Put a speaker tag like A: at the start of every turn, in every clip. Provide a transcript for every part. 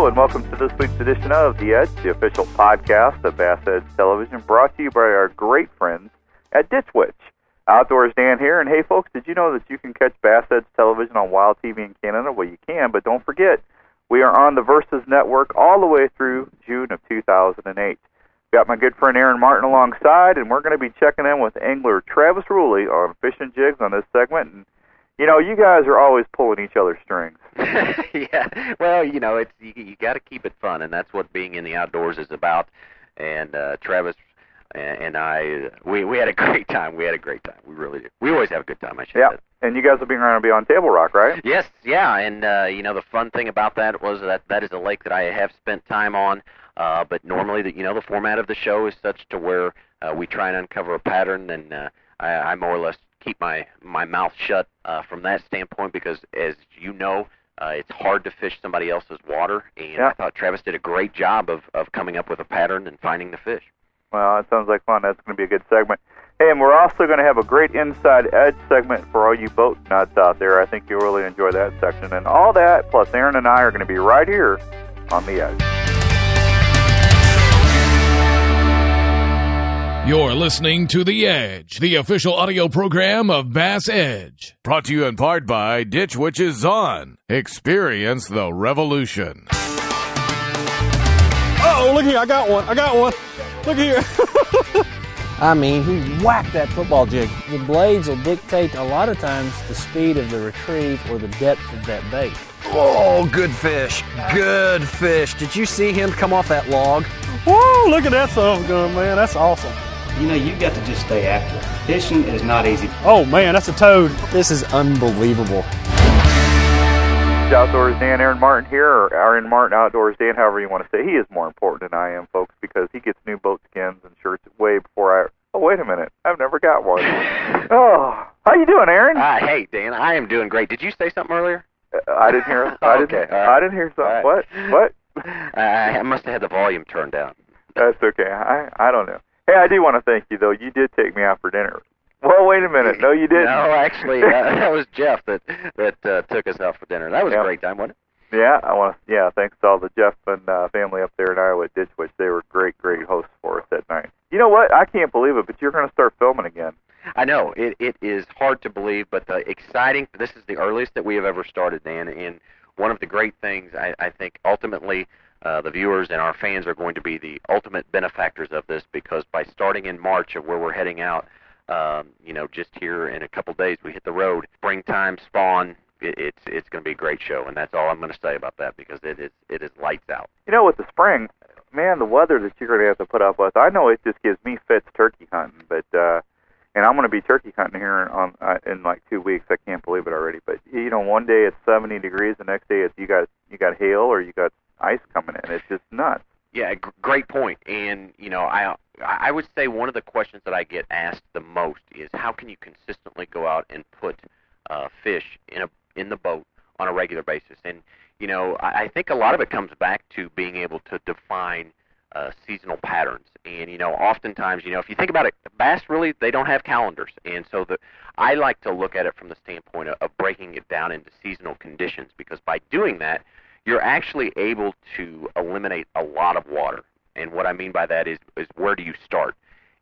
A: And welcome to this week's edition of The Edge, the official podcast of Bass Edge Television, brought to you by our great friends at Ditch Witch. Outdoors Dan here, and hey folks, did you know that you can catch Bass Edge Television on Wild TV in Canada? Well, you can, but don't forget, we are on the Versus Network all the way through June of 2008. Got my good friend Aaron Martin alongside, and we're going to be checking in with angler Travis Rulle on fishing jigs on this segment. And you know, you guys are always pulling each other's strings.
B: yeah. Well, you know, it's you, you got to keep it fun, and that's what being in the outdoors is about. And uh, Travis and and I, we we had a great time. We had a great time. We really do. We always have a good time. I should
A: Yeah, and you guys will be around to be on Table Rock, right?
B: Yes, yeah, and uh, you know the fun thing about that was that that is a lake that I have spent time on. Uh, but normally, the, you know, the format of the show is such to where uh, we try and uncover a pattern, and uh, I, I more or less keep my my mouth shut uh, from that standpoint because, as you know, uh, it's hard to fish somebody else's water, and
A: Yeah.
B: I thought Travis did a great job of of coming up with a pattern and finding the fish.
A: Well, that sounds like fun. That's going to be a good segment. Hey, and we're also going to have a great inside edge segment for all you boat nuts out there. I think you'll really enjoy that section. And all that, plus Aaron and I are going to be right here on the edge.
C: You're listening to The Edge, the official audio program of Bass Edge. Brought to you in part by Ditch Witch's On. Experience the revolution.
D: Oh, look here. I got one. I got one. Look here.
E: I mean, he whacked that football jig. The blades will dictate a lot of times the speed of the retrieve or the depth of that bait.
D: Oh, good fish. Good fish. Did you see him come off that log?
F: Whoa, look at that son of a gun, man. That's awesome.
G: You know, you got to just stay after it. Fishing is not easy.
F: Oh, man, that's a toad.
E: This is unbelievable.
A: Outdoors Dan, Aaron Martin here, or Aaron Martin Outdoors Dan, however you want to say. He is more important than I am, folks, because he gets new boat skins and shirts way before I. Oh, wait a minute. I've never got one. oh, how you doing, Aaron?
B: Ah, hey Dan, I am doing great. Did you say something earlier?
A: Uh, I didn't hear. I didn't.
B: Okay, all right.
A: I didn't hear something.
B: All right.
A: What? What?
B: I, I must have had the volume turned down.
A: That's okay. I I don't know. Hey, I do want to thank you though. You did take me out for dinner. Well, wait a minute. No, you didn't.
B: No, actually, uh, that was Jeff that that uh, took us out for dinner. That was
A: Yeah.
B: a great time, wasn't it?
A: Yeah, I want to. Yeah, thanks to all the Jeff and uh, family up there in Iowa at Ditch Witch. They were great, great hosts for us that night. You know what? I can't believe it, but you're going to start filming again.
B: I know it, it is hard to believe, but the exciting. This is the earliest that we have ever started, Dan, and one of the great things I, I think ultimately uh, the viewers and our fans are going to be the ultimate benefactors of this because by starting in March of where we're heading out, um, you know, just here in a couple days we hit the road. Springtime spawn. It, it's it's going to be a great show, and that's all I'm going to say about that because it is it is lights out.
A: You know, with the spring, man, the weather that you're going to have to put up with. I know it just gives me fits turkey hunting, but uh, and I'm going to be turkey hunting here on uh, in like two weeks. I can't believe it already. But you know, one day it's 70 degrees, the next day it's you got you got hail or you got ice coming in. It's just nuts.
B: Yeah, g- great point. And you know, I I would say one of the questions that I get asked the most is how can you consistently go out and put uh, fish in a in the boat on a regular basis? And you know, I, I think a lot of it comes back to being able to define uh, seasonal patterns. And you know, oftentimes, you know, if you think about it, bass really they don't have calendars, and so the I like to look at it from the standpoint of, of breaking it down into seasonal conditions because by doing that, you're actually able to eliminate a lot of water. And what I mean by that is, is where do you start?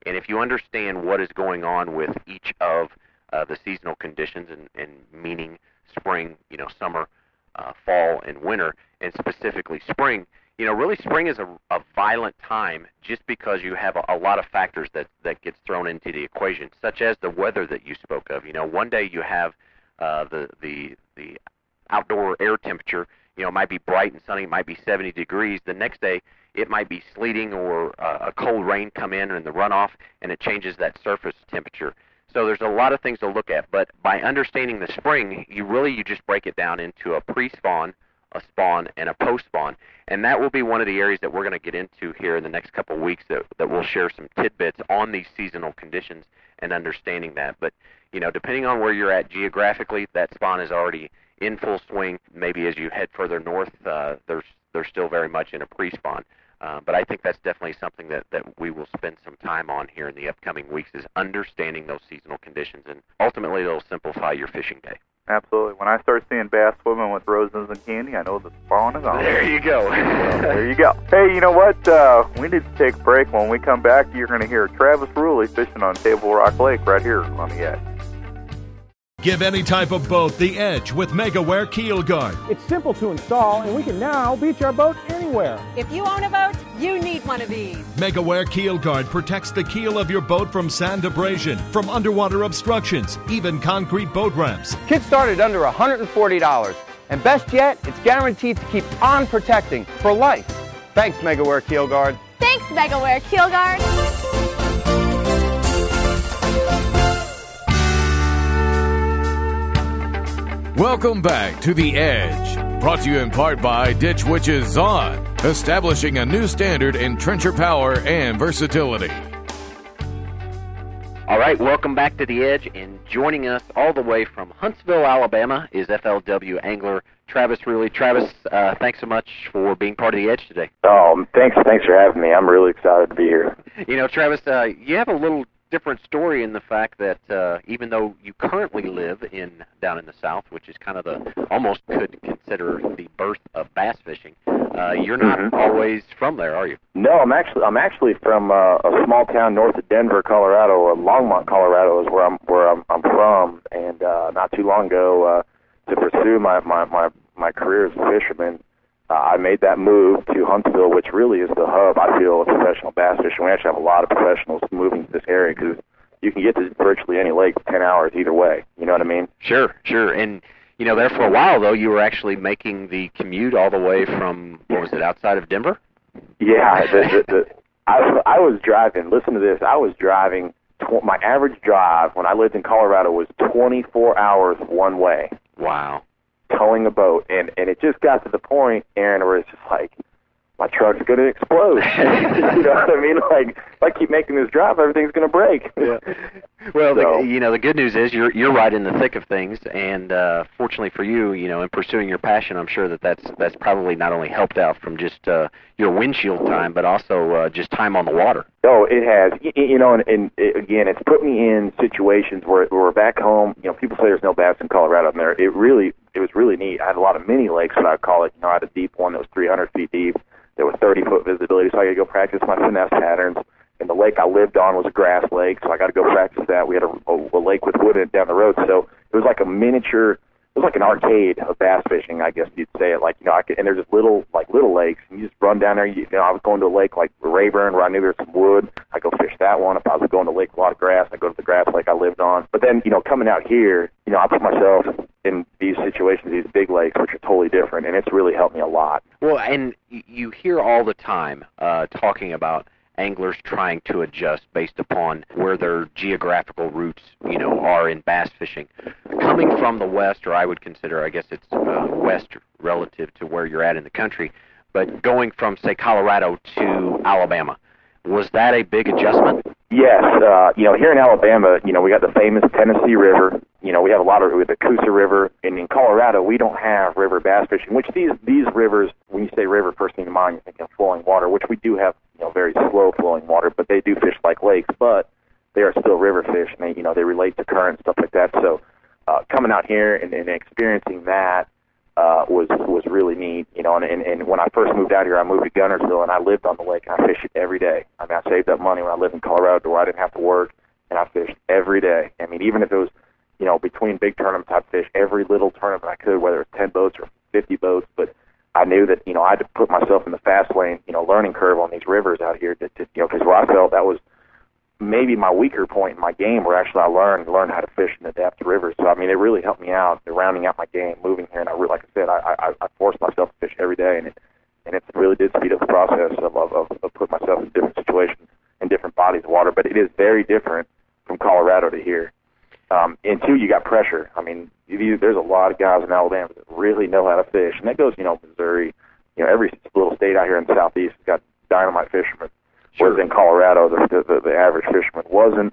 B: And if you understand what is going on with each of uh, the seasonal conditions, and, and meaning spring, you know, summer, uh, fall, and winter, and specifically spring, you know, really spring is a, a violent time just because you have a, a lot of factors that that gets thrown into the equation, such as the weather that you spoke of. You know, one day you have uh, the the the outdoor air temperature, you know, it might be bright and sunny, it might be 70 degrees. The next day, it might be sleeting or uh, a cold rain come in in the runoff, and it changes that surface temperature. So there's a lot of things to look at, but by understanding the spring, you really you just break it down into a pre-spawn, a spawn, and a post-spawn, and that will be one of the areas that we're going to get into here in the next couple of weeks. That that we'll share some tidbits on these seasonal conditions and understanding that. But you know, depending on where you're at geographically, that spawn is already in full swing. Maybe as you head further north, uh, there's they're still very much in a pre-spawn. Uh, but I think that's definitely something that, that we will spend some time on here in the upcoming weeks is understanding those seasonal conditions, and ultimately it'll simplify your fishing day.
A: Absolutely. When I start seeing bass swimming with roses and candy, I know the spawn is on.
B: There you go.
A: there you go. Hey, you know what? Uh, we need to take a break. When we come back, you're going to hear Travis Rulle fishing on Table Rock Lake right here on the edge.
H: Give any type of boat the edge with MegaWare Keel Guard.
F: It's simple to install, and we can now beach our boat anywhere.
I: If you own a boat, you need one of these.
H: MegaWare Keel Guard protects the keel of your boat from sand abrasion, from underwater obstructions, even concrete boat ramps.
J: Kit started under $140, and best yet, it's guaranteed to keep on protecting for life. Thanks, MegaWare Keel Guard.
I: Thanks, MegaWare Keel Guard.
C: Welcome back to The Edge, brought to you in part by Ditch Witches Zon, establishing a new standard in trencher power and versatility.
B: All right, welcome back to The Edge, and joining us all the way from Huntsville, Alabama, is FLW angler Travis Rulle. Travis, uh, thanks so much for being part of The Edge today.
K: Oh, thanks, thanks for having me. I'm really excited to be here.
B: You know, Travis, uh, you have a little different story in the fact that uh, even though you currently live in down in the South, which is kind of the almost could consider the birth of bass fishing, uh, you're not
K: Mhm.
B: always from there, are you?
K: No, I'm actually I'm actually from uh, a small town north of Denver, Colorado. Uh, Longmont, Colorado is where I'm where I'm, I'm from. And uh, not too long ago, uh, to pursue my my my my career as a fisherman, uh, I made that move to Huntsville, which really is the hub. I feel of professional bass fishing. We actually have a lot of professionals moving to this area because you can get to virtually any lake in ten hours either way. You know what I mean?
B: Sure, sure. And you know, there for a while though, you were actually making the commute all the way from what was it, outside of Denver?
K: Yeah, the, the, the, I I was driving. Listen to this. I was driving. Tw- my average drive when I lived in Colorado was 24 hours one way,
B: Wow.
K: Towing a boat, and and it just got to the point, Aaron, where it's just like my truck's going to explode. you know what I mean? Like if I keep making this drive, everything's going to break.
B: Yeah. Well,
K: So-
B: the, you know, the good news is you're you're right in the thick of things, and uh, fortunately for you, you know, in pursuing your passion, I'm sure that that's that's probably not only helped out from just uh, your windshield time, but also uh, just time on the water.
K: Oh, it has. Y- y- You know, and, and it, again, it's put me in situations where where back home, you know, people say there's no bass in Colorado, and there it really it was really neat. I had a lot of mini lakes, what I call it. You know, I had a deep one that was 300 feet deep. There was 30 foot visibility, so I to go practice my finesse patterns. And the lake I lived on was a grass lake, so I got to go practice that. We had a, a, a lake with wood in it down the road, so it was like a miniature. It was like an arcade of bass fishing, I guess you'd say it. Like you know, I could, and there's just little like little lakes, and you just run down there. You, you know, I was going to a lake like Rayburn, where I knew there was some wood. I go fish that one. If I was going to a lake a lot of grass, I go to the grass lake I lived on. But then you know, coming out here, you know, I put myself in these situations, these big lakes, which are totally different, and it's really helped me a lot.
B: Well, and you hear all the time uh, talking about anglers trying to adjust based upon where their geographical roots, you know, are in bass fishing. Coming from the west, or I would consider, I guess it's uh, west relative to where you're at in the country, but going from say Colorado to Alabama, was that a big adjustment?
K: Yes, uh, you know, here in Alabama, you know, we got the famous Tennessee River. You know, we have a lot of with the Coosa River, and in Colorado, we don't have river bass fishing. Which these these rivers, when you say river, first thing to mind, you think of flowing water, which we do have, know, very slow flowing water, but they do fish like lakes, but they are still river fish, and they, you know, they relate to current stuff like that. So, uh, coming out here and, and experiencing that uh, was was really neat, you know. And, and and when I first moved out here, I moved to Guntersville, and I lived on the lake, and I fished it every day. I mean, I saved up money when I lived in Colorado, where I didn't have to work, and I fished every day. I mean, even if it was, you know, between big tournaments, I'd fish every little tournament I could, whether it's ten boats or fifty boats. But I knew that you know I had to put myself in the fast lane, you know, learning curve on these rivers out here, to, to you know, because where I felt that was maybe my weaker point in my game where actually I learned learned how to fish and adapt to rivers. So I mean, it really helped me out, rounding out my game, moving here, and I really, like I said, I I, I forced myself to fish every day, and it and it really did speed up the process of of, of, of putting myself in different situations in different bodies of water. But it is very different from Colorado to here. Um, and two, you got pressure. I mean, you, there's a lot of guys in Alabama that really know how to fish, and that goes, you know, Missouri, you know, every little state out here in the southeast has got dynamite fishermen. Whereas in Colorado, the, the the average fisherman wasn't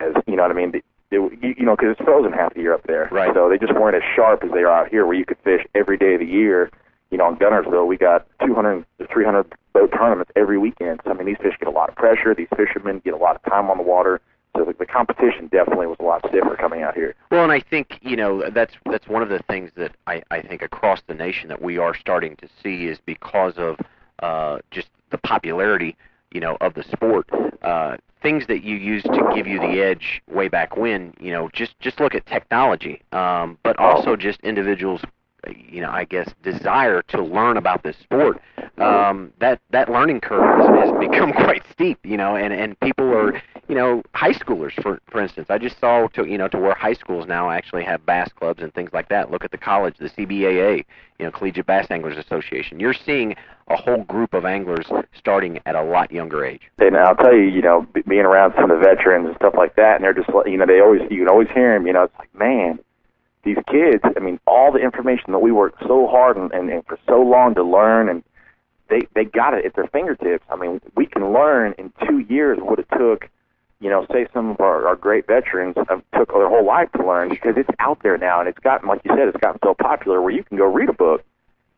K: as you know what I mean. They, you, you know, because it's frozen half the year up there,
B: Right.
K: So they just weren't as sharp as they are out here, where you could fish every day of the year. You know, in Guntersville, we got 200 to 300 boat tournaments every weekend. So I mean, these fish get a lot of pressure. These fishermen get a lot of time on the water. So the, the competition definitely was a lot stiffer coming out here.
B: Well, and I think you know that's that's one of the things that I, I think across the nation that we are starting to see is because of uh, just the popularity, you know, of the sport. Uh, things that you used to give you the edge way back when, you know, just just look at technology, um, but also just individuals you know, I guess desire to learn about this sport, um, that that learning curve has, has become quite steep. You know, and and people are, you know, high schoolers for for instance. I just saw to you know to where high schools now actually have bass clubs and things like that. Look at the college, the CBAA, you know, Collegiate Bass Anglers Association. You're seeing a whole group of anglers starting at a lot younger age.
K: And I'll tell you, you know, being around some of the veterans and stuff like that, and they're just, you know, they always, you can always hear them. You know, it's like, man, these kids, I mean, all the information that we worked so hard and, and, and for so long to learn, and they they got it at their fingertips. I mean, we can learn in two years what it took. You know, say some of our, our great veterans have took their whole life to learn because it's out there now, and it's gotten, like you said, it's gotten so popular where you can go read a book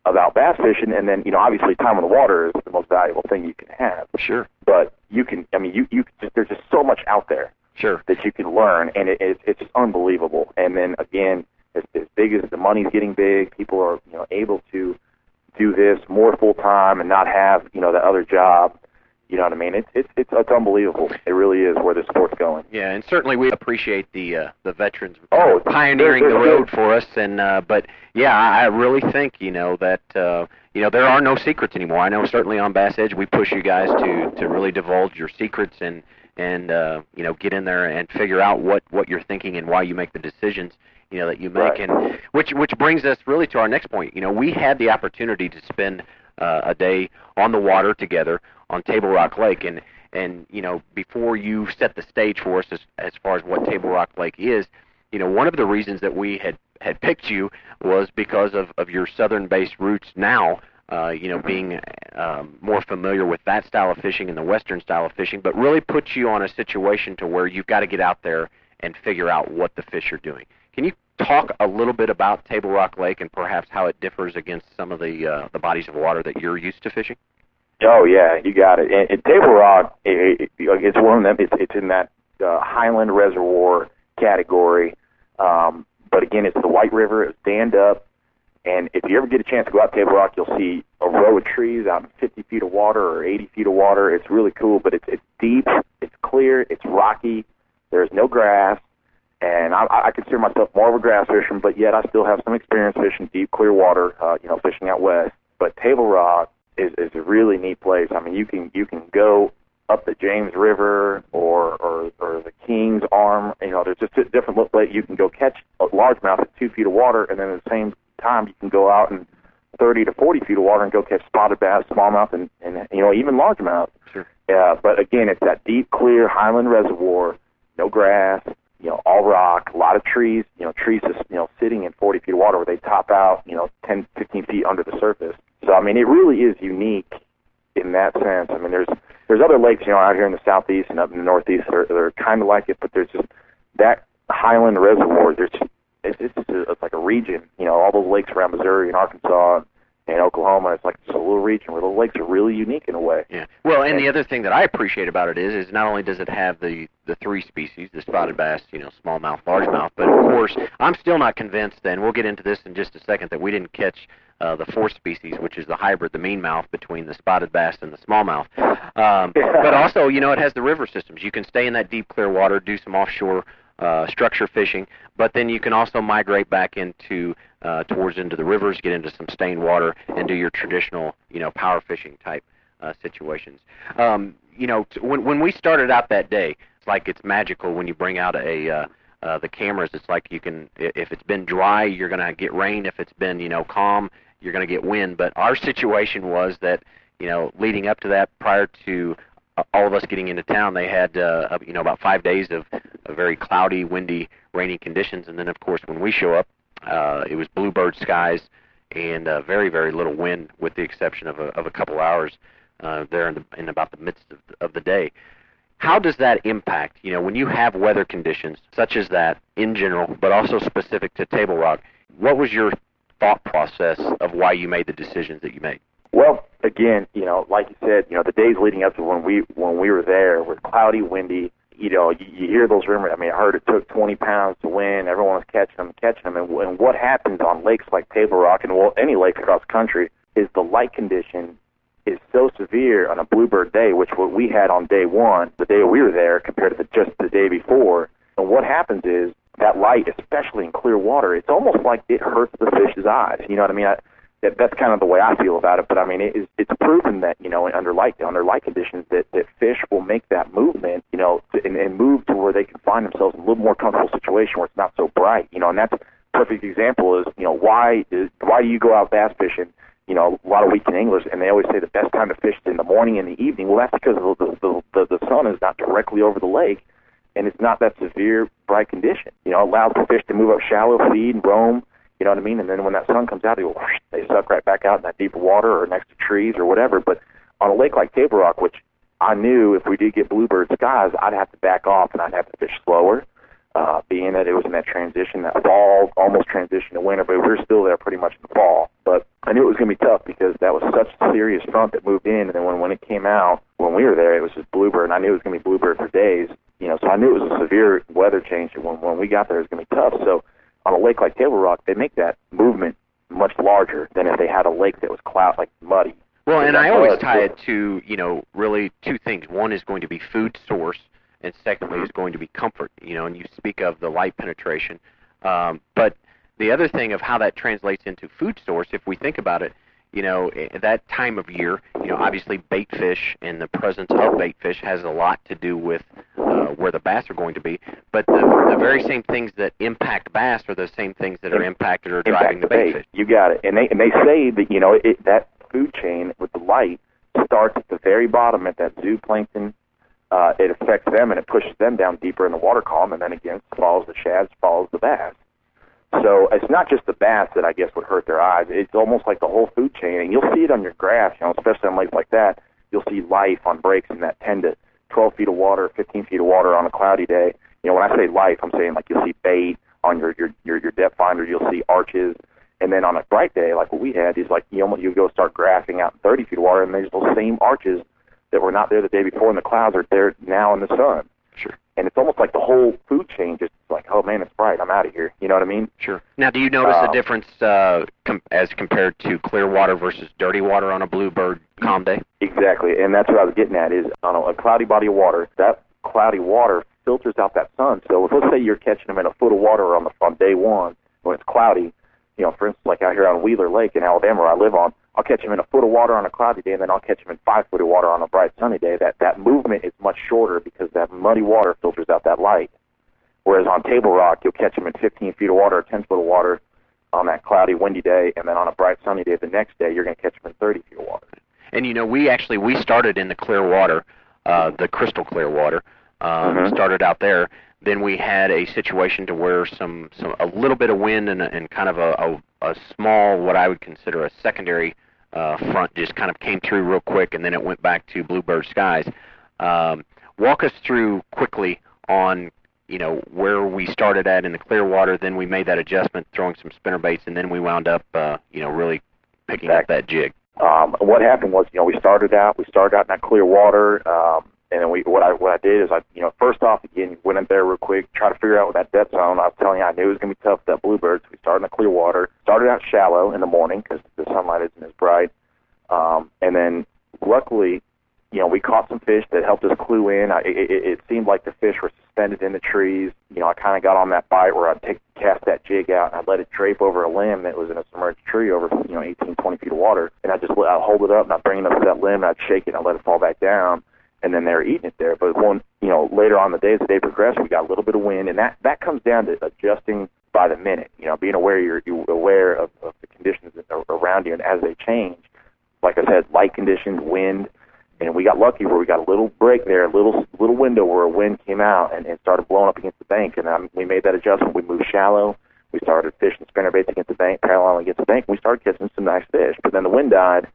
K: about bass fishing, and then you know, obviously, time on the water is the most valuable thing you can have.
B: Sure.
K: But you can, I mean, you you just, there's just so much out there
B: sure
K: that you can learn and it, it it's just unbelievable and then again as, as big as the money's getting big people are you know able to do this more full time and not have you know the other job you know what I mean? It's it's it's, it's unbelievable. It really is where the sport's going.
B: Yeah, and certainly we appreciate the uh, the veterans
K: oh,
B: pioneering
K: they're, they're
B: the road for us. And uh, but yeah, I really think you know that uh, you know there are no secrets anymore. I know certainly on Bass Edge we push you guys to to really divulge your secrets and and uh, you know get in there and figure out what what you're thinking and why you make the decisions you know that you make
K: right.
B: and which which brings us really to our next point you know we had the opportunity to spend uh, a day on the water together on table rock lake and and you know before you set the stage for us as, as far as what table rock lake is you know one of the reasons that we had had picked you was because of of your southern based roots now uh, you know, being um, more familiar with that style of fishing and the western style of fishing, but really puts you on a situation to where you've got to get out there and figure out what the fish are doing. Can you talk a little bit about Table Rock Lake and perhaps how it differs against some of the uh, the bodies of water that you're used to fishing?
K: Oh yeah, you got it. And, and Table Rock, it, it, it's one of them. It's it's in that uh, Highland Reservoir category. Um, but again, it's the White River. It's dammed up. And if you ever get a chance to go out Table Rock, you'll see a row of trees out in 50 feet of water or 80 feet of water. It's really cool, but it's it's deep, it's clear, it's rocky. There's no grass, and I, I consider myself more of a grass fisherman, but yet I still have some experience fishing deep, clear water. Uh, you know, fishing out west. But Table Rock is is a really neat place. I mean, you can you can go up the James River or or or the King's Arm. You know, there's just a different look. You can go catch a largemouth at two feet of water, and then at the same time you can go out and 30 to 40 feet of water and go catch spotted bass, smallmouth, and, and you know even largemouth.
B: Sure.
K: Yeah, but again, it's that deep, clear Highland reservoir, no grass, you know, all rock, a lot of trees. You know, trees just you know sitting in 40 feet of water where they top out, you know, 10, 15 feet under the surface. So I mean, it really is unique in that sense. I mean, there's there's other lakes, you know, out here in the southeast and up in the northeast that are, that are kind of like it, but there's just that Highland reservoir. There's just it's it's, just a, it's like a region. You know, all those lakes around Missouri and Arkansas and Oklahoma. It's like it's a little region where the lakes are really unique in a way.
B: Yeah. Well, and the other thing that I appreciate about it is, is not only does it have the the three species, the spotted bass, you know, smallmouth, largemouth, but of course, I'm still not convinced. And we'll get into this in just a second that we didn't catch uh, the fourth species, which is the hybrid, the mean mouth between the spotted bass and the smallmouth. Um, but also, you know, it has the river systems. You can stay in that deep, clear water, do some offshore uh, structure fishing, but then you can also migrate back into uh, towards into the rivers, get into some stained water, and do your traditional, you know, power fishing type uh, situations. Um, you know, t- when when we started out that day, it's like it's magical when you bring out a uh, uh, the cameras. It's like you can, if it's been dry, you're gonna get rain. If it's been, you know, calm, you're gonna get wind. But our situation was that, you know, leading up to that, prior to all of us getting into town, they had, uh, you know, about five days of, of very cloudy, windy, rainy conditions, and then of course when we show up, uh, it was bluebird skies and uh, very, very little wind, with the exception of a, of a couple hours uh, there in, the, in about the midst of, of the day. How does that impact, you know, when you have weather conditions such as that in general, but also specific to Table Rock? What was your thought process of why you made the decisions that you made?
K: Well, again, you know, like you said, you know, the days leading up to when we when we were there were cloudy, windy. you know, you, you hear those rumors. I mean, I heard it took 20 pounds to win. Everyone was catching them, catching them. And, and what happens on lakes like Table Rock and well, any lake across country is the light condition is so severe on a bluebird day, which what we had on day one, the day we were there, compared to the, just the day before. And what happens is that light, especially in clear water, it's almost like it hurts the fish's eyes. You know what I mean? I, that, that's kind of the way I feel about it. But I mean, it is, it's proven that you know under light under light conditions that that fish will make that movement, you know, to, and, and move to where they can find themselves in a little more comfortable situation where it's not so bright. You know, and that's a perfect example is you know why is why do you go out bass fishing? You know, a lot of weekend anglers, and they always say the best time to fish is in the morning and the evening. Well, that's because the the the, the sun is not directly over the lake, and it's not that severe bright condition. You know, allows the fish to move up shallow, feed, and roam you know what I mean? And then when that sun comes out, they go, they suck right back out in that deeper water or next to trees or whatever. But on a lake like Table Rock, which I knew if we did get bluebird skies, I'd have to back off and I'd have to fish slower, uh, being that it was in that transition, that fall, almost transition to winter, but we were still there pretty much in the fall. But I knew it was going to be tough because that was such a serious front that moved in, and then when when it came out, when we were there, it was just bluebird, and I knew it was going to be bluebird for days. You know, so I knew it was a severe weather change. When when we got there, it was going to be tough. So on a lake like Table Rock, they make that movement much larger than if they had a lake that was cloud like muddy.
B: Well, and I always tie it to you know really two things. One is going to be food source, and secondly is going to be comfort. You know, and you speak of the light penetration, um, but the other thing of how that translates into food source, if we think about it, you know, that time of year, you know, obviously bait fish and the presence of bait fish has a lot to do with uh, where the bass are going to be. But the, the very same things that impact bass are the same things that are impacted or driving
K: the
B: bait, fish.
K: You got it. And they and they say that you know it, that food chain with the light starts at the very bottom at that zooplankton. Uh, it affects them and it pushes them down deeper in the water column, and then again follows the shads, follows the bass. So it's not just the bass that I guess would hurt their eyes. It's almost like the whole food chain, and you'll see it on your graphs, you know, especially on lakes like that. You'll see life on breaks in that 10 to 12 feet of water, 15 feet of water on a cloudy day. You know, when I say life, I'm saying like you'll see bait on your your your, your depth finder. You'll see arches, and then on a bright day like what we had, is like you almost you go start graphing out 30 feet of water, and there's those same arches that were not there the day before, and the clouds are there now in the sun.
B: Sure.
K: And it's almost like the whole food chain just like, oh man, it's bright. I'm out of here. You know what I mean?
B: Sure. Now, do you notice uh, a difference uh, com- as compared to clear water versus dirty water on a bluebird calm day?
K: Exactly, and that's what I was getting at. Is on a, cloudy body of water, that cloudy water filters out that sun. So if let's say you're catching them in a foot of water on the on day one when it's cloudy, you know, for instance, like out here on Wheeler Lake in Alabama where I live on, I'll catch them in a foot of water on a cloudy day, and then I'll catch them in five foot of water on a bright sunny day. That that movement is much shorter because that muddy water filters out that light. Whereas on Table Rock, you'll catch them in 15 feet of water or 10 foot of water on that cloudy, windy day, and then on a bright sunny day the next day, you're going to catch them in 30 feet of water.
B: And you know, we actually we started in the clear water, uh, the crystal clear water. Um,
K: mm-hmm.
B: Started out there. Then we had a situation to where some, some a little bit of wind and, and kind of a, a, a small, what I would consider a secondary uh, front just kind of came through real quick, and then it went back to bluebird skies. Um, walk us through quickly on you know where we started at in the clear water. Then we made that adjustment, throwing some spinner baits, and then we wound up uh, you know really picking
K: exactly.
B: up that jig.
K: Um, what happened was, you know, we started out, we started out in that clear water, um, and then we, what I, what I did is I, you know, first off, again, went in there real quick, try to figure out what that depth zone. I was telling you, I knew it was to be tough with that bluebird, so we started in the clear water. Started out shallow in the morning because the sunlight isn't as bright. Um, and then luckily, you know, we caught some fish that helped us clue in. I, it, it seemed like the fish were suspended in the trees. You know, I kind of got on that bite where I'd take, cast that jig out and I'd let it drape over a limb that was in a submerged tree over, you know, 18, 20 feet of water. And I just I'd hold it up and I'd bring it up to that limb and I'd shake it and I'd let it fall back down. And then they were eating it there. But one, you know, later on the day, as the day progressed, we got a little bit of wind, and that that comes down to adjusting by the minute. You know, being aware you're, you're aware of, of the conditions around you and as they change like I said, light conditions, wind, and we got lucky where we got a little break there, a little little window where a wind came out and, and started blowing up against the bank, and um, we made that adjustment. We moved shallow. We started fishing spinner baits against the bank, parallel against the bank, and we started catching some nice fish. But then the wind died,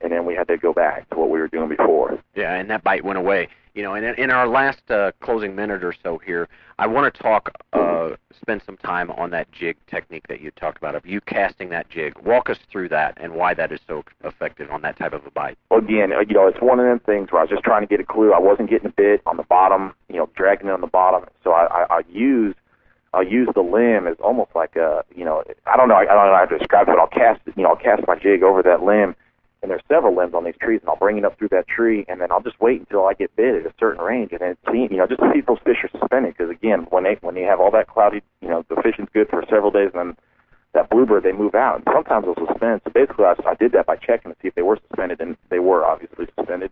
K: and then we had to go back to what we were doing before.
B: Yeah, and that bite went away. You know, and in, our last uh, closing minute or so here, I want to talk, uh, spend some time on that jig technique that you talked about of you casting that jig. Walk us through that and why that is so effective on that type of a bite.
K: Well, again, uh, you know, it's one of them things where I was just trying to get a clue. I wasn't getting a bit on the bottom, you know, dragging it on the bottom. So I, I, I use I'll use the limb as almost like a, you know, I don't know, I, I don't know how to describe it, but I'll cast, you know, I'll cast my jig over that limb, and there's several limbs on these trees, and I'll bring it up through that tree, and then I'll just wait until I get bit at a certain range, and then see, you know, just see if those fish are suspended, because again, when they when you have all that cloudy, you know, the fishing's good for several days, and then that bluebird they move out, and sometimes they'll suspend. So basically, I, I did that by checking to see if they were suspended, and they were obviously suspended.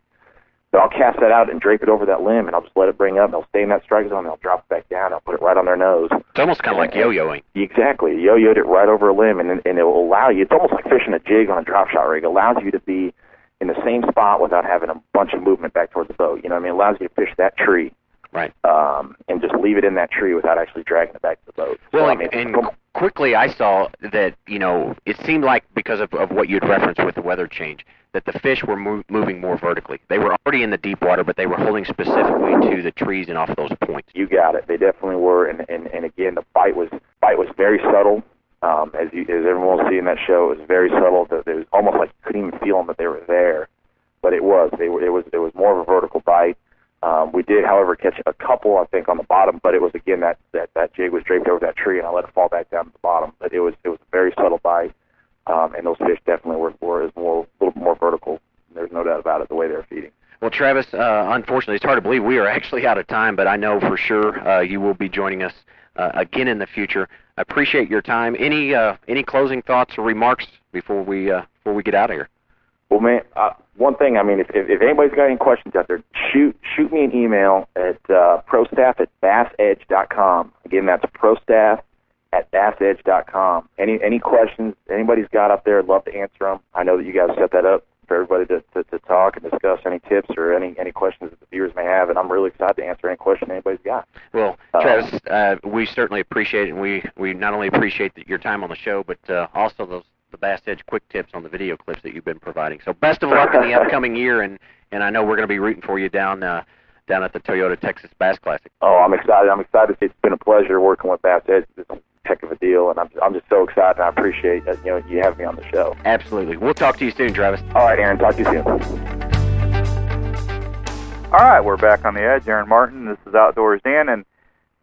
K: So I'll cast that out and drape it over that limb, and I'll just let it bring up. And they'll stay in that strike zone, and I'll drop it back down. I'll put it right on their nose.
B: It's almost kind of like uh, yo-yoing.
K: Exactly, yo-yoed it right over a limb, and and it will allow you. It's almost like fishing a jig on a drop shot rig. It allows you to be in the same spot without having a bunch of movement back towards the boat. You know what I mean? It allows you to fish that tree,
B: right?
K: Um, and just leave it in that tree without actually dragging it back to the boat.
B: Well,
K: so, I
B: and,
K: mean,
B: and quickly I saw that you know it seemed like because of, of what you'd referenced with the weather change that the fish were mo- moving more vertically. They were already in the deep water, but they were holding specifically to the trees and off those points.
K: You got it. They definitely were, and and, and again, the bite was bite was very subtle. Um, as you, as everyone will see in that show, it was very subtle. That it was almost like you couldn't even feel them that they were there, but it was. They were. It was. It was more of a vertical bite. Um, we did, however, catch a couple, I think, on the bottom, but it was again that that that jig was draped over that tree, and I let it fall back down to the bottom. But it was it was a very subtle bite, um, and those fish definitely were were is more a little more vertical. There's no doubt about it. The way they're feeding.
B: Well, Travis, uh, unfortunately, it's hard to believe we are actually out of time, but I know for sure uh, you will be joining us uh, again in the future. I appreciate your time. Any uh, any closing thoughts or remarks before we uh, before we get out of here?
K: Well, man, uh, one thing, I mean, if, if, if anybody's got any questions out there, shoot shoot me an email at uh, prostaff at bassedge.com. Again, that's prostaff at bassedge.com. Any any questions anybody's got up there, I'd love to answer them. I know that you guys set that up for everybody to, to, to talk and discuss any tips or any any questions that the viewers may have, and I'm really excited to answer any question anybody's got.
B: Well, Travis, uh, we certainly appreciate it, and we, we not only appreciate your time on the show, but uh, also those the Bass Edge quick tips on the video clips that you've been providing. So best of luck in the upcoming year, and, and I know we're going to be rooting for you down uh, down at the Toyota Texas Bass Classic.
K: Oh, I'm excited. I'm excited. It's been a pleasure working with Bass Edge. It's a heck of a deal, and I'm I'm just so excited. and I appreciate that, you know you having me on the show.
B: Absolutely. We'll talk to you soon, Travis.
K: All right, Aaron. Talk to you soon.
A: All right, we're back on the edge. Aaron Martin. This is Outdoors Dan, and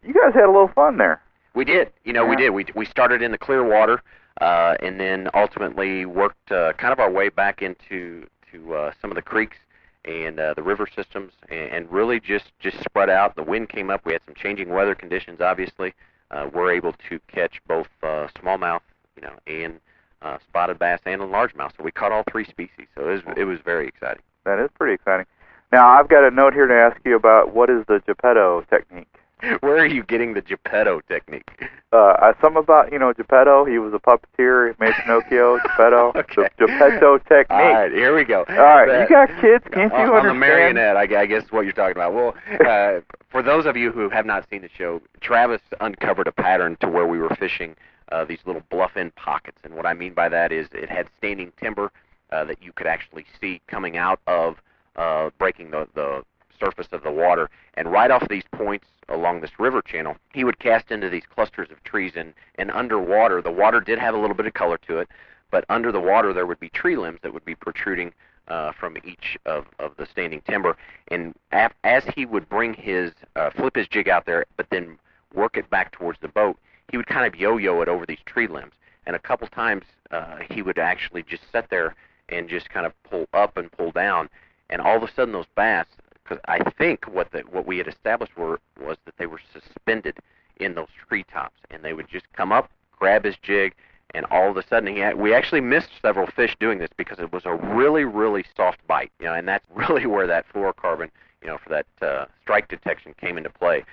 A: you guys had a little fun there.
B: We did. You know,
A: Yeah.
B: we did. We we started in the clear water, uh, and then ultimately worked uh, kind of our way back into to uh, some of the creeks and uh, the river systems, and, and really just just spread out. The wind came up. We had some changing weather conditions. Obviously, uh, we're able to catch both uh, smallmouth, you know, and uh, spotted bass and largemouth. So we caught all three species. So it was it was very exciting.
A: That is pretty exciting. Now, I've got a note here to ask you about what is the Geppetto technique.
B: Where are you getting the Geppetto technique?
A: Uh, some about you know Geppetto. He was a puppeteer. He made Pinocchio. Geppetto.
B: Okay.
A: The Geppetto technique.
B: All right, here we go.
A: All right,
B: That-
A: you got kids. Can't you
B: on, on
A: understand?
B: the marionette, I, I guess what you're talking about. Well, uh, for those of you who have not seen the show, Travis uncovered a pattern to where we were fishing uh, these little bluff end pockets, and what I mean by that is it had standing timber uh, that you could actually see coming out of uh, breaking the the surface of the water, and right off these points along this river channel, he would cast into these clusters of trees, and and underwater, the water did have a little bit of color to it, but under the water there would be tree limbs that would be protruding uh, from each of, of the standing timber. And af- as he would bring his, uh, flip his jig out there, but then work it back towards the boat, he would kind of yo-yo it over these tree limbs. And a couple times uh, he would actually just sit there and just kind of pull up and pull down. And all of a sudden those bass, because I think what the, what we had established were was that they were suspended in those treetops, and they would just come up, grab his jig, and all of a sudden he had, we actually missed several fish doing this because it was a really really soft bite you know and that's really where that fluorocarbon you know for that uh, strike detection came into play.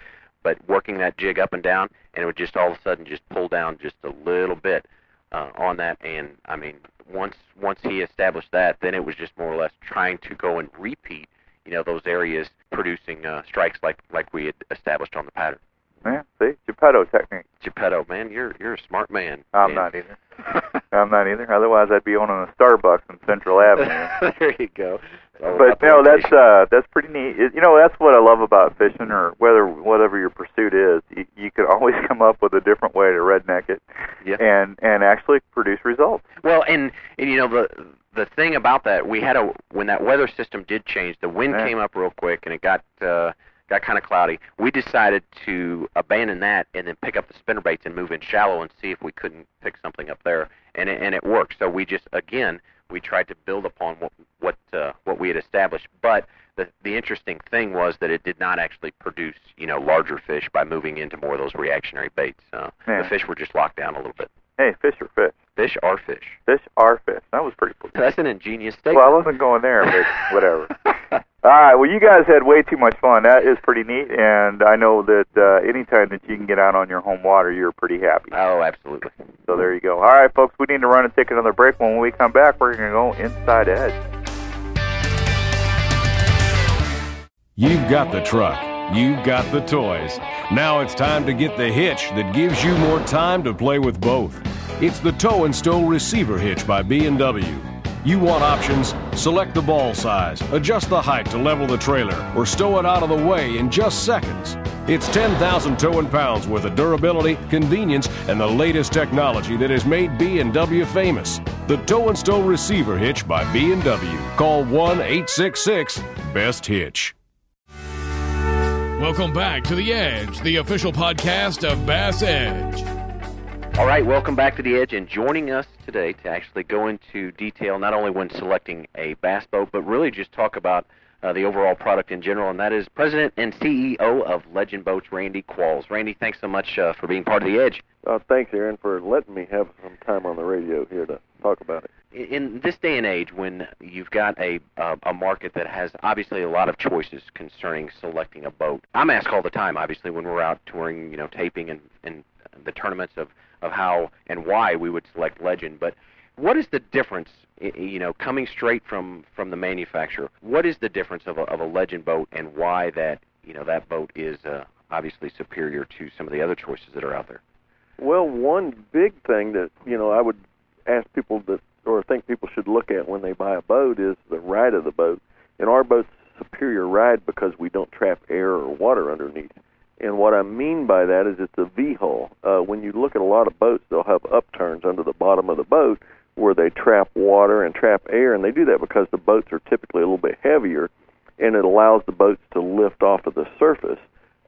B: But working that jig up and down and it would just all of a sudden just pull down just a little bit uh, on that. And I mean once once he established that then it was just more or less trying to go and repeat you know those areas producing uh, strikes like like we had established on the pattern
A: Yeah, see, Geppetto technique.
B: Geppetto man you're you're a smart man
A: I'm not either. I'm not either. Otherwise, I'd be owning a Starbucks in Central Avenue.
B: there you go. All
A: but no, that's uh, that's pretty neat. It, you know, that's what I love about fishing, or whether whatever your pursuit is. You, you can always come up with a different way to redneck it,
B: Yeah.
A: and and actually produce results.
B: Well, and, and you know the the thing about that, we had a when that weather system did change, the wind
A: Yeah.
B: came up real quick, and it got uh, got kind of cloudy. We decided to abandon that and then pick up the spinnerbaits and move in shallow and see if we couldn't pick something up there, and it, and it worked. So we just again we tried to build upon what what uh, what we had established, but the the interesting thing was that it did not actually produce you know larger fish by moving into more of those reactionary baits. Uh,
A: Yeah.
B: The fish were just locked down a little bit.
A: Hey, fish are fish.
B: Fish are fish.
A: Fish are fish. That was pretty cool.
B: That's an ingenious statement.
A: Well, I wasn't going there, but whatever. All right. Well, you guys had way too much fun. That is pretty neat, and I know that uh, anytime that you can get out on your home water, you're pretty happy.
B: Oh, absolutely.
A: So there you go. All right, folks. We need to run and take another break. When we come back, we're going to go inside edge.
C: You've got the truck. You've got the toys. Now it's time to get the hitch that gives you more time to play with both. It's the Tow and Stow Receiver Hitch by B&W. You want options? Select the ball size, adjust the height to level the trailer, or stow it out of the way in just seconds. It's 10,000 towing pounds worth of durability, convenience, and the latest technology that has made B&W famous. The Tow and Stow Receiver Hitch by B&W. Call 1-866-BEST-HITCH. Welcome back to The Edge, the official podcast of Bass Edge.
B: All right, welcome back to the Edge, and joining us today to actually go into detail not only when selecting a bass boat, but really just talk about uh, the overall product in general, and that is President and CEO of Legend Boats, Randy Qualls. Randy, thanks so much uh, for being part of the Edge.
L: Uh, thanks, Aaron, for letting me have some time on the radio here to talk about it.
B: In this day and age, when you've got a uh, a market that has obviously a lot of choices concerning selecting a boat, I'm asked all the time. Obviously, when we're out touring, you know, taping and and the tournaments of of how and why we would select Legend, but what is the difference you know coming straight from from the manufacturer what is the difference of a, of a legend boat and why that you know that boat is uh, obviously superior to some of the other choices that are out there
L: Well, one big thing that you know I would ask people that or think people should look at when they buy a boat is the ride of the boat. And our boat's superior ride because we don't trap air or water underneath. And what I mean by that is it's a V hull. Uh, when you look at a lot of boats, they'll have upturns under the bottom of the boat where they trap water and trap air, and they do that because the boats are typically a little bit heavier, and it allows the boats to lift off of the surface.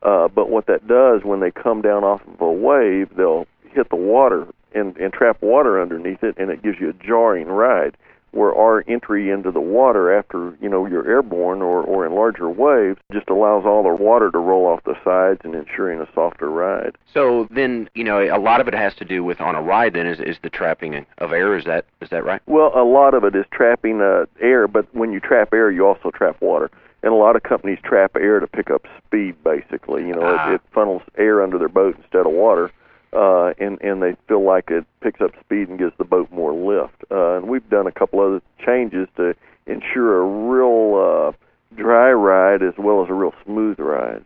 L: Uh, but what that does when they come down off of a wave, they'll hit the water and, and trap water underneath it, and it gives you a jarring ride. Where our entry into the water after you know you're airborne or, or in larger waves just allows all the water to roll off the sides and ensuring a softer ride.
B: so then you know a lot of it has to do with on a ride then is, is the trapping of air is that is that right
L: Well, a lot of it is trapping uh, air, but when you trap air, you also trap water. And a lot of companies trap air to pick up speed, basically. You know,
B: Ah.
L: it, it funnels air under their boat instead of water, uh, and and they feel like it picks up speed and gives the boat more lift. Uh, and we've done a couple other changes to ensure a real uh, dry ride as well as a real smooth ride.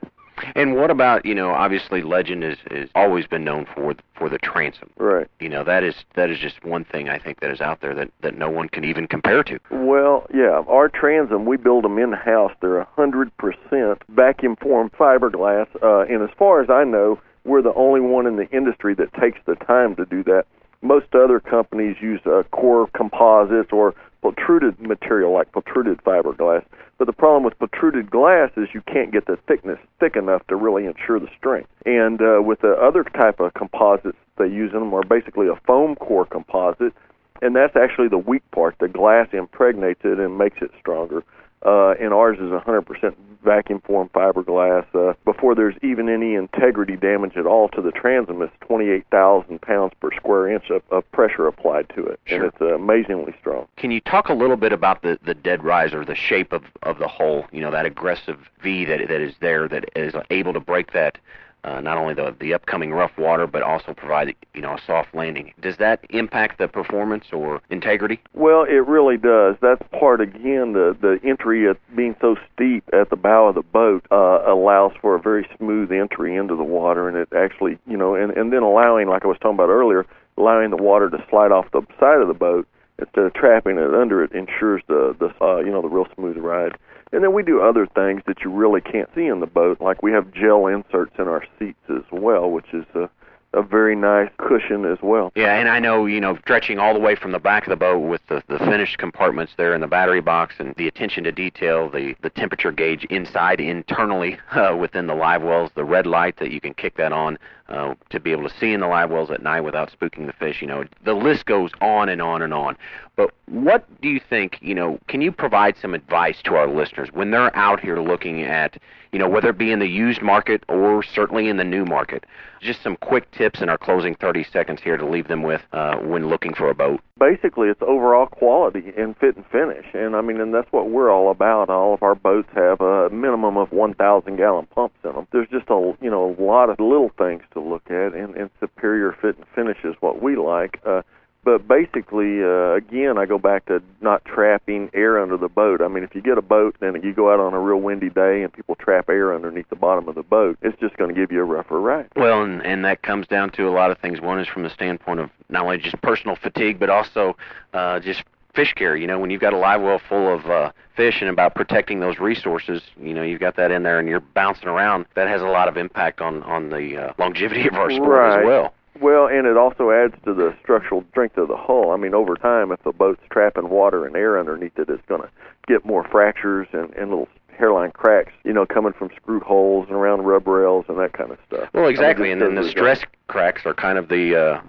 B: and what about you know obviously legend is is always been known for for the transom
L: Right.
B: you know that is that is just one thing i think that is out there that that no one can even compare to
L: Well, yeah, our transom we build them in house. They're a hundred percent vacuum formed fiberglass, uh, and as far as I know, we're the only one in the industry that takes the time to do that. Most other companies use uh, core composites or protruded material like protruded fiberglass. But the problem with protruded glass is you can't get the thickness thick enough to really ensure the strength. And uh, with the other type of composites they use in them are basically a foam core composite and that's actually the weak part. The glass impregnates it and makes it stronger. Uh, and ours is 100% vacuum formed fiberglass. Uh, before there's even any integrity damage at all to the transom, it's 28,000 pounds per square inch of, of pressure applied to it, and it's uh, amazingly strong.
B: Can you talk a little bit about the, the dead rise or the shape of, of the hull? You know that aggressive V that that is there that is able to break that uh, not only the the upcoming rough water but also provide you know a soft landing. Does that impact the performance or integrity?
L: Well, it really does. That's part again. The the entry at being so steep at the bow of the boat uh, allows for a very smooth entry into the water, and it actually, you know, and and then allowing, like I was talking about earlier, allowing the water to slide off the side of the boat of trapping it under it ensures the the uh, you know the real smooth ride. And then we do other things that you really can't see in the boat, like we have gel inserts in our seats as well, which is a, a very nice cushion as well.
B: Yeah, and I know, you know, stretching all the way from the back of the boat with the, the finished compartments there in the battery box and the attention to detail, the, the temperature gauge inside internally uh, within the live wells, the red light that you can kick that on uh, to be able to see in the live wells at night without spooking the fish. You know, the list goes on and on and on. But what do you think, you know, can you provide some advice to our listeners when they're out here looking at, you know, whether it be in the used market or certainly in the new market? Just some quick tips in our closing 30 seconds here to leave them with uh, when looking for a boat.
L: Basically, it's overall quality and fit and finish, and I mean, and that's what we're all about. All of our boats have a minimum of 1,000 gallon pumps in them. There's just a you know a lot of little things to look at, and, and superior fit and finish is what we like. Uh, but basically, uh, again, I go back to not trapping air under the boat. I mean, if you get a boat and you go out on a real windy day and people trap air underneath the bottom of the boat, it's just going to give you a rougher ride.
B: Well, and, and that comes down to a lot of things. One is from the standpoint of not only just personal fatigue, but also uh, just fish care. You know, when you've got a live well full of uh, fish and about protecting those resources, you know, you've got that in there and you're bouncing around. That has a lot of impact on on the uh, longevity of our sport
L: right.
B: as well.
L: Well, and it also adds to the structural strength of the hull. I mean, over time, if the boat's trapping water and air underneath it, it's going to get more fractures and, and little hairline cracks, you know, coming from screw holes and around rub rails and that kind of stuff.
B: Well, exactly,
L: I mean,
B: and then the stress cracks are kind of the, uh,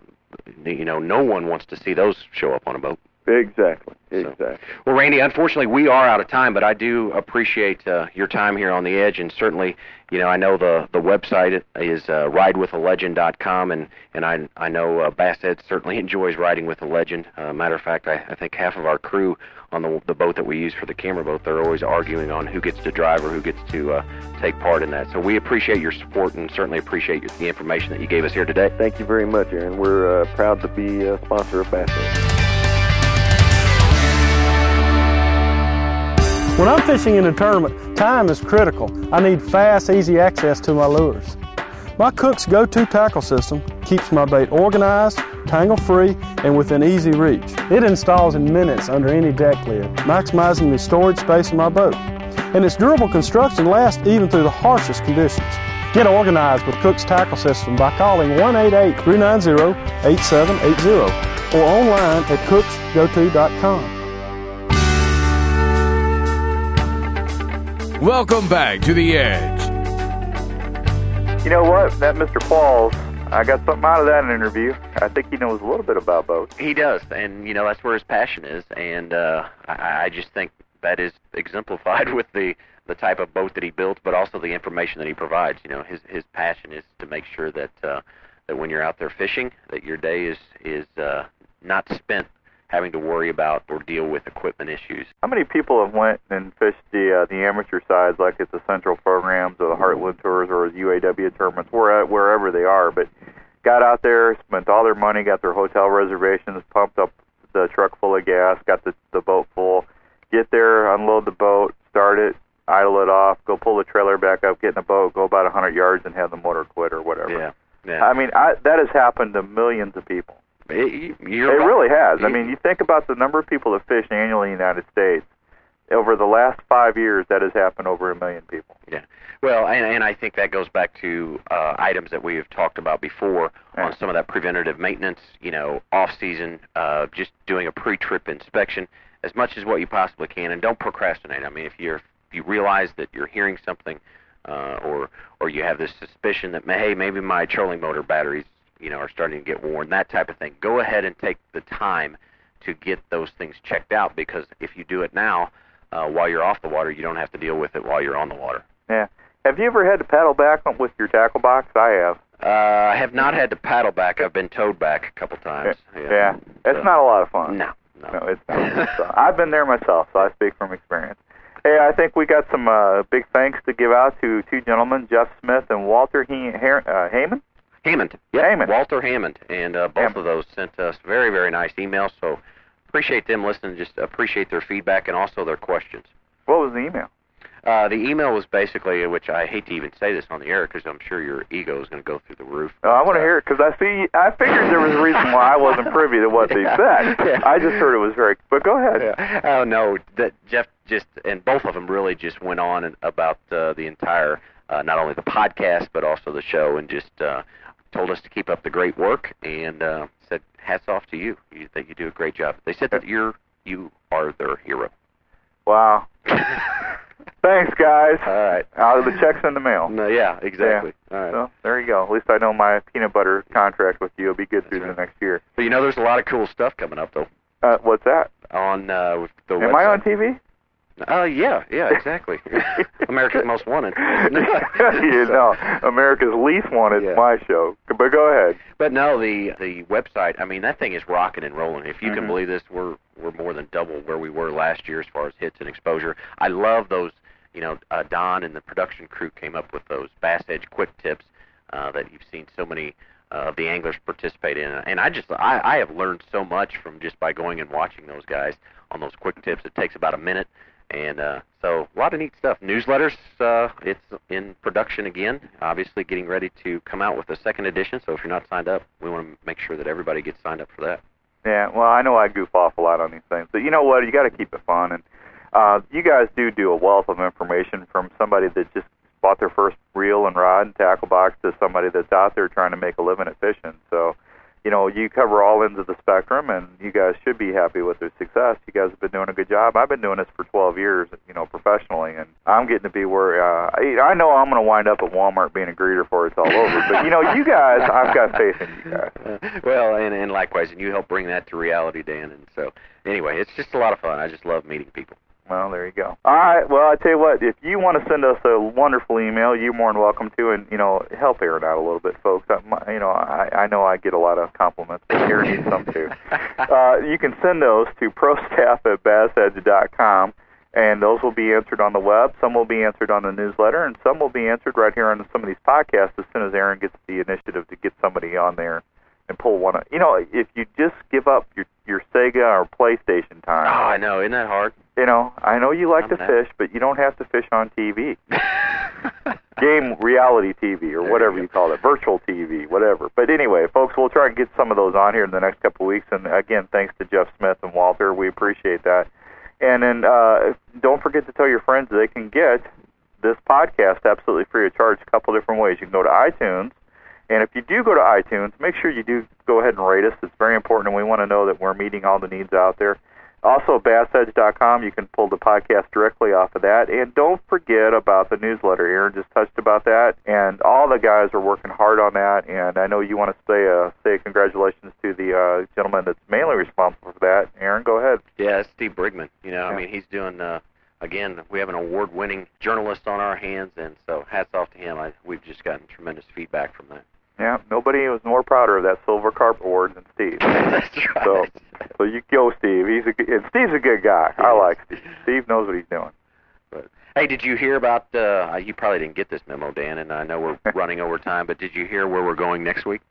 B: the, you know, no one wants to see those show up on a boat.
L: Exactly. Exactly.
B: So, well, Randy, unfortunately, we are out of time, but I do appreciate uh, your time here on the Edge, and certainly, you know, I know the the website is uh, ridewithalegend.com, and and I I know uh, Bass Edge certainly enjoys riding with a legend. Uh, matter of fact, I, I think half of our crew on the the boat that we use for the camera boat, they're always arguing on who gets to drive or who gets to uh, take part in that. So we appreciate your support and certainly appreciate the information that you gave us here today.
L: Thank you very much, Aaron. We're uh, proud to be a sponsor of Bass
F: When I'm fishing in a tournament, time is critical. I need fast, easy access to my lures. My Cook's go-to tackle system keeps my bait organized, tangle-free, and within easy reach. It installs in minutes under any deck lid, maximizing the storage space in my boat. And its durable construction lasts even through the harshest conditions. Get organized with Cook's tackle system by calling 1-888-390-8780 or online at cooksgoto.com.
C: Welcome back to the Edge.
A: You know what? That Mr. Qualls, I got something out of that interview. I think he knows a little bit about boats.
B: He does, and you know that's where his passion is, and uh, I, I just think that is exemplified with the the type of boat that he built, but also the information that he provides. You know, his his passion is to make sure that uh, that when you're out there fishing, that your day is is uh, not spent having to worry about or deal with equipment issues.
A: How many people have went and fished the uh, the amateur sides, like at the Central programs or the Heartland tours or the UAW tournaments, where, wherever they are, but got out there, spent all their money, got their hotel reservations, pumped up the truck full of gas, got the the boat full, get there, unload the boat, start it, idle it off, go pull the trailer back up, get in the boat, go about a 100 yards, and have the motor quit or whatever.
B: Yeah. Yeah.
A: I mean, I, that has happened to millions of people.
B: It,
A: it really has. I mean, you think about the number of people that fish annually in the United States. Over the last five years, that has happened over a million people.
B: Yeah. Well, and, and I think that goes back to uh, items that we have talked about before
A: yeah.
B: on some of that preventative maintenance. You know, off season, uh, just doing a pre-trip inspection as much as what you possibly can, and don't procrastinate. I mean, if you're if you realize that you're hearing something, uh, or or you have this suspicion that hey maybe my trolling motor battery's you know are starting to get worn, that type of thing. Go ahead and take the time to get those things checked out because if you do it now, uh, while you're off the water, you don't have to deal with it while you're on the water.
A: Yeah. Have you ever had to paddle back with your tackle box? I have.
B: Uh, I have not had to paddle back. I've been towed back a couple times.
A: Yeah, yeah. it's so, not a lot of fun.
B: No, no,
A: no it's not. so I've been there myself, so I speak from experience. Hey, I think we got some uh, big thanks to give out to two gentlemen, Jeff Smith and Walter he- Her- uh, Heyman.
B: Hammond. Yep,
A: Hammond.
B: Walter Hammond. And uh, both
A: Hammond.
B: of those sent us very, very nice emails. So appreciate them listening. Just appreciate their feedback and also their questions.
A: What was the email?
B: Uh, the email was basically, which I hate to even say this on the air because I'm sure your ego is going to go through the roof.
A: Oh, I want to hear it because I see. I figured there was a reason why I wasn't privy to what they said.
B: Yeah.
A: I just heard it was very. But go ahead.
B: Yeah. Oh no, that Jeff just and both of them really just went on and about uh, the entire, uh, not only the podcast but also the show, and just uh, told us to keep up the great work and uh, said hats off to you. You that you do a great job. They said that you're you are their hero.
A: Wow. Thanks, guys.
B: All right.
A: Uh, the check's in the mail.
B: No, yeah, exactly. All right.
A: So there you go. At least I know my peanut butter contract with you will be good through the next year.
B: But you know, there's a lot of cool stuff coming up though.
A: Uh, what's that?
B: On uh, the
A: Am
B: website.
A: I on TV?
B: Uh, yeah, yeah, exactly. America's Most Wanted.
A: you know, America's Least Wanted is my show. But go ahead.
B: But no, the the website. I mean, that thing is rocking and rolling. If you
A: Mhm.
B: can believe this, we're we're more than double where we were last year as far as hits and exposure. I love those. You know, uh, Don and the production crew came up with those Bass Edge quick tips uh, that you've seen so many uh, of the anglers participate in. And I just I, I have learned so much from just by going and watching those guys on those quick tips. It takes about a minute. And uh, so a lot of neat stuff. Newsletters, uh, it's in production again. Obviously, getting ready to come out with a second edition. So if you're not signed up, we want to make sure that everybody gets signed up for that.
A: Yeah, well, I know I goof off a lot on these things, but you know what? You got to keep it fun, and uh, you guys do do a wealth of information from somebody that just bought their first reel and rod and tackle box to somebody that's out there trying to make a living at fishing. So, you know, you cover all ends of the spectrum, and you guys should be happy with their success. You guys have been doing a good job. I've been doing this for 12 years, you know, professionally, and I'm getting to be where uh, I, I know I'm going to wind up at Walmart being a greeter for it's all over. But you know, you guys, I've got faith in you guys.
B: Well, and, and likewise, and you help bring that to reality, Dan. And so, anyway, it's just a lot of fun. I just love meeting people.
A: Well, there you go. All right. Well, I tell you what, if you want to send us a wonderful email, you're more than welcome to, and you know, help Aaron out a little bit, folks. I, you know, I, I know I get a lot of compliments, but Aaron needs some too. Uh, you can send those to prostaff at bassedge.com, and those will be answered on the web. Some will be answered on the newsletter, and some will be answered right here on some of these podcasts as soon as Aaron gets the initiative to get somebody on there and pull one. Of, you know, if you just give up your your Sega or PlayStation time.
B: Oh, I know. Isn't that hard?
A: You know, I know you like
B: I'm
A: to fish, but you don't have to fish on TV. Game reality TV or whatever you, call it, virtual TV, whatever. But anyway, folks, we'll try and get some of those on here in the next couple of weeks. And again, thanks to Jeff Smith and Walter, we appreciate that. And then uh, don't forget to tell your friends they can get this podcast absolutely free of charge. A couple different ways. You can go to iTunes, and if you do go to iTunes, make sure you do go ahead and rate us. It's very important, and we want to know that we're meeting all the needs out there. Also, bassedge.com, you can pull the podcast directly off of that. And don't forget about the newsletter. Aaron just touched about that, and all the guys are working hard on that. And I know you want to say uh, say congratulations to the uh, gentleman that's mainly responsible for that. Aaron, go ahead.
B: Yeah, Steve Brigman. You know, I mean, he's doing. Uh, again, we have an award-winning journalist on our hands, and so hats off to him. I, we've just gotten tremendous feedback from that.
A: Yeah, nobody was more prouder of that silver carp award than Steve.
B: That's right.
A: So, so you go, Steve. He's a and Steve's a good guy. I like Steve. Steve knows what he's doing.
B: But Hey, did you hear about? Uh, you probably didn't get this memo, Dan, and I know we're running over time, but did you hear where we're going next week?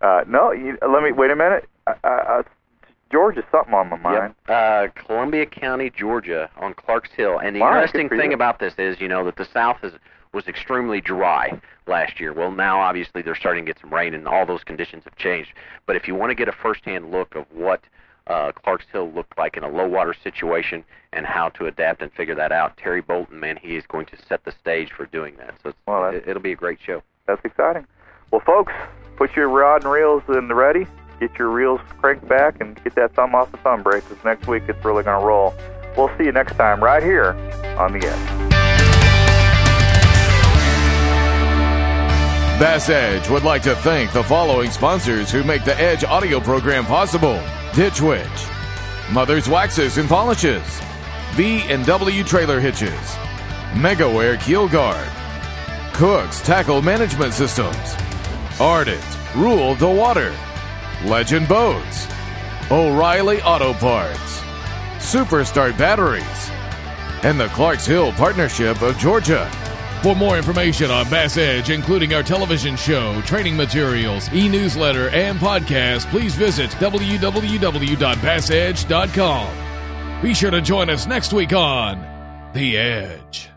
A: Uh, no, you, let me wait a minute. Uh, uh, George is something on my mind.
B: Yep. Uh, Columbia County, Georgia, on Clark's Hill. And the
A: Wow,
B: interesting thing
A: you.
B: about this is, you know, that the South is was extremely dry last year. Well, now obviously they're starting to get some rain, and all those conditions have changed. But if you want to get a first-hand look of what uh, Clark's Hill looked like in a low water situation and how to adapt and figure that out, Terry Bolton, man, he is going to set the stage for doing that. So it's,
A: Well,
B: it, it'll be a great show.
A: That's exciting. Well, folks, put your rod and reels in the ready. Get your reels cranked back and get that thumb off the thumb brake because next week it's really going to roll. We'll see you next time right here on the edge.
M: Bass Edge would like to thank the following sponsors who make the Edge audio program possible. Ditch Witch, Mother's Waxes and Polishes, B&W Trailer Hitches, MegaWare Keel Guard, Cook's Tackle Management Systems, Ardent Rule the Water, Legend Boats, O'Reilly Auto Parts, Superstart Batteries, and the Clarks Hill Partnership of Georgia.
H: For more information on Bass Edge, including our television show, training materials, e newsletter, and podcast, please visit www.bassedge.com. Be sure to join us next week on The Edge.